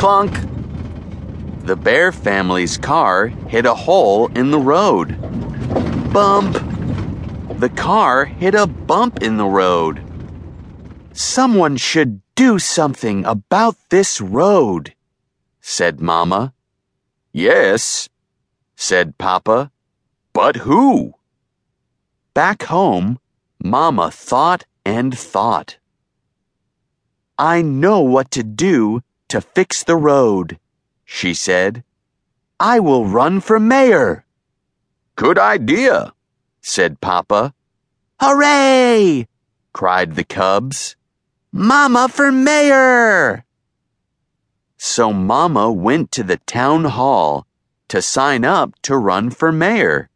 Clunk! The bear family's car hit a hole in the road. Bump! The car hit a bump in the road. Someone should do something about this road, said Mama. Yes, said Papa. But who? Back home, Mama thought and thought. I know what to do to fix the road, she said. I will run for mayor. Good idea, said Papa. Hooray! cried the cubs. Mama for mayor! So Mama went to the town hall to sign up to run for mayor.